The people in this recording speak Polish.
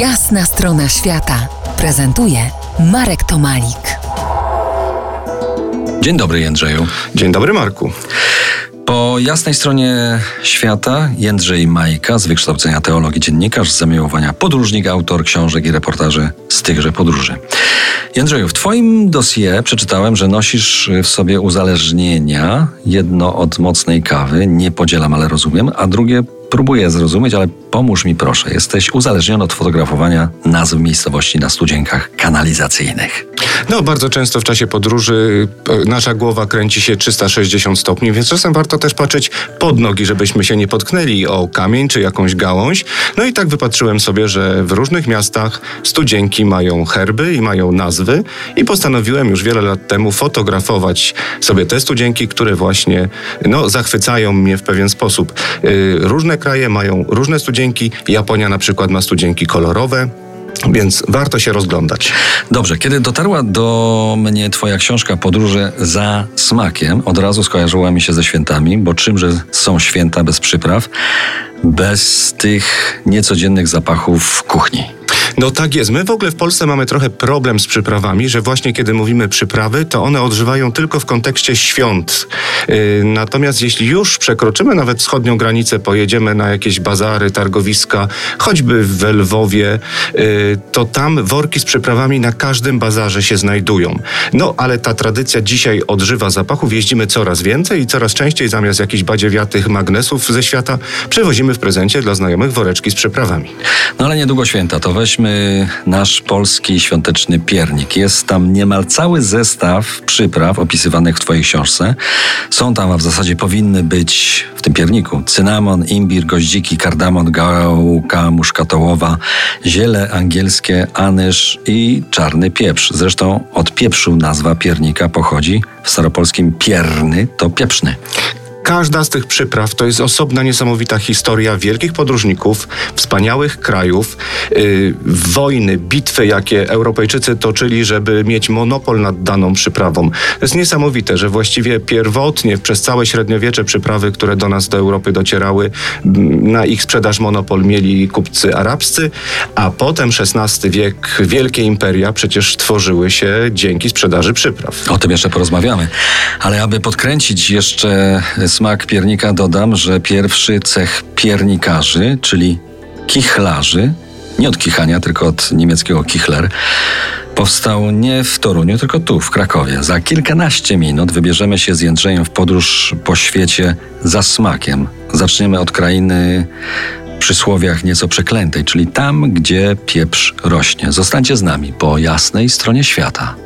Jasna strona świata prezentuje Marek Tomalik. Dzień dobry, Jędrzeju. Dzień dobry, Marku. Po jasnej stronie świata Jędrzej Majka, z wykształcenia teologii dziennikarz, z zamiłowania podróżnik, autor książek i reportaży z tychże podróży. Jędrzeju, w Twoim dosie przeczytałem, że nosisz w sobie uzależnienia, jedno od mocnej kawy, nie podzielam, ale rozumiem, a drugie próbuję zrozumieć, ale pomóż mi proszę. Jesteś uzależniony od fotografowania nazw miejscowości na studzienkach kanalizacyjnych. No, bardzo często w czasie podróży e, nasza głowa kręci się 360 stopni, więc czasem warto też patrzeć pod nogi, żebyśmy się nie potknęli o kamień czy jakąś gałąź. No i tak wypatrzyłem sobie, że w różnych miastach studzienki mają herby i mają nazwy i postanowiłem już wiele lat temu fotografować sobie te studzienki, które właśnie no, zachwycają mnie w pewien sposób. Yy, różne kraje mają różne studzienki. Japonia na przykład ma studzienki kolorowe. Więc warto się rozglądać. Dobrze, kiedy dotarła do mnie Twoja książka Podróże za smakiem, od razu skojarzyła mi się ze świętami, bo czymże są święta bez przypraw, bez tych niecodziennych zapachów kuchni? No tak jest. My w ogóle w Polsce mamy trochę problem z przyprawami, że właśnie kiedy mówimy przyprawy, to one odżywają tylko w kontekście świąt. Yy, natomiast jeśli już przekroczymy nawet wschodnią granicę, pojedziemy na jakieś bazary, targowiska, choćby w Lwowie, yy, to tam worki z przyprawami na każdym bazarze się znajdują. No ale ta tradycja dzisiaj odżywa zapachów. Jeździmy coraz więcej i coraz częściej zamiast jakichś badziewiatych magnesów ze świata przywozimy w prezencie dla znajomych woreczki z przyprawami. No ale niedługo święta, to weźmy nasz polski świąteczny piernik. Jest tam niemal cały zestaw przypraw opisywanych w Twojej książce. Są tam, a w zasadzie powinny być w tym pierniku cynamon, imbir, goździki, kardamon, gałka muszkatołowa, ziele angielskie, anyż i czarny pieprz. Zresztą od pieprzu nazwa piernika pochodzi. W staropolskim pierny to pieprzny. Każda z tych przypraw to jest osobna, niesamowita historia wielkich podróżników, wspaniałych krajów, yy, wojny, bitwy, jakie Europejczycy toczyli, żeby mieć monopol nad daną przyprawą. To jest niesamowite, że właściwie pierwotnie przez całe średniowiecze przyprawy, które do nas, do Europy docierały, na ich sprzedaż monopol mieli kupcy arabscy, a potem XVI wiek, wielkie imperia przecież tworzyły się dzięki sprzedaży przypraw. O tym jeszcze porozmawiamy. Ale aby podkręcić jeszcze smak piernika dodam, że pierwszy cech piernikarzy, czyli kichlarzy, nie od kichania, tylko od niemieckiego kichler, powstał nie w Toruniu, tylko tu, w Krakowie. Za kilkanaście minut wybierzemy się z Jędrzejem w podróż po świecie za smakiem. Zaczniemy od krainy przysłowiach nieco przeklętej, czyli tam, gdzie pieprz rośnie. Zostańcie z nami po jasnej stronie świata.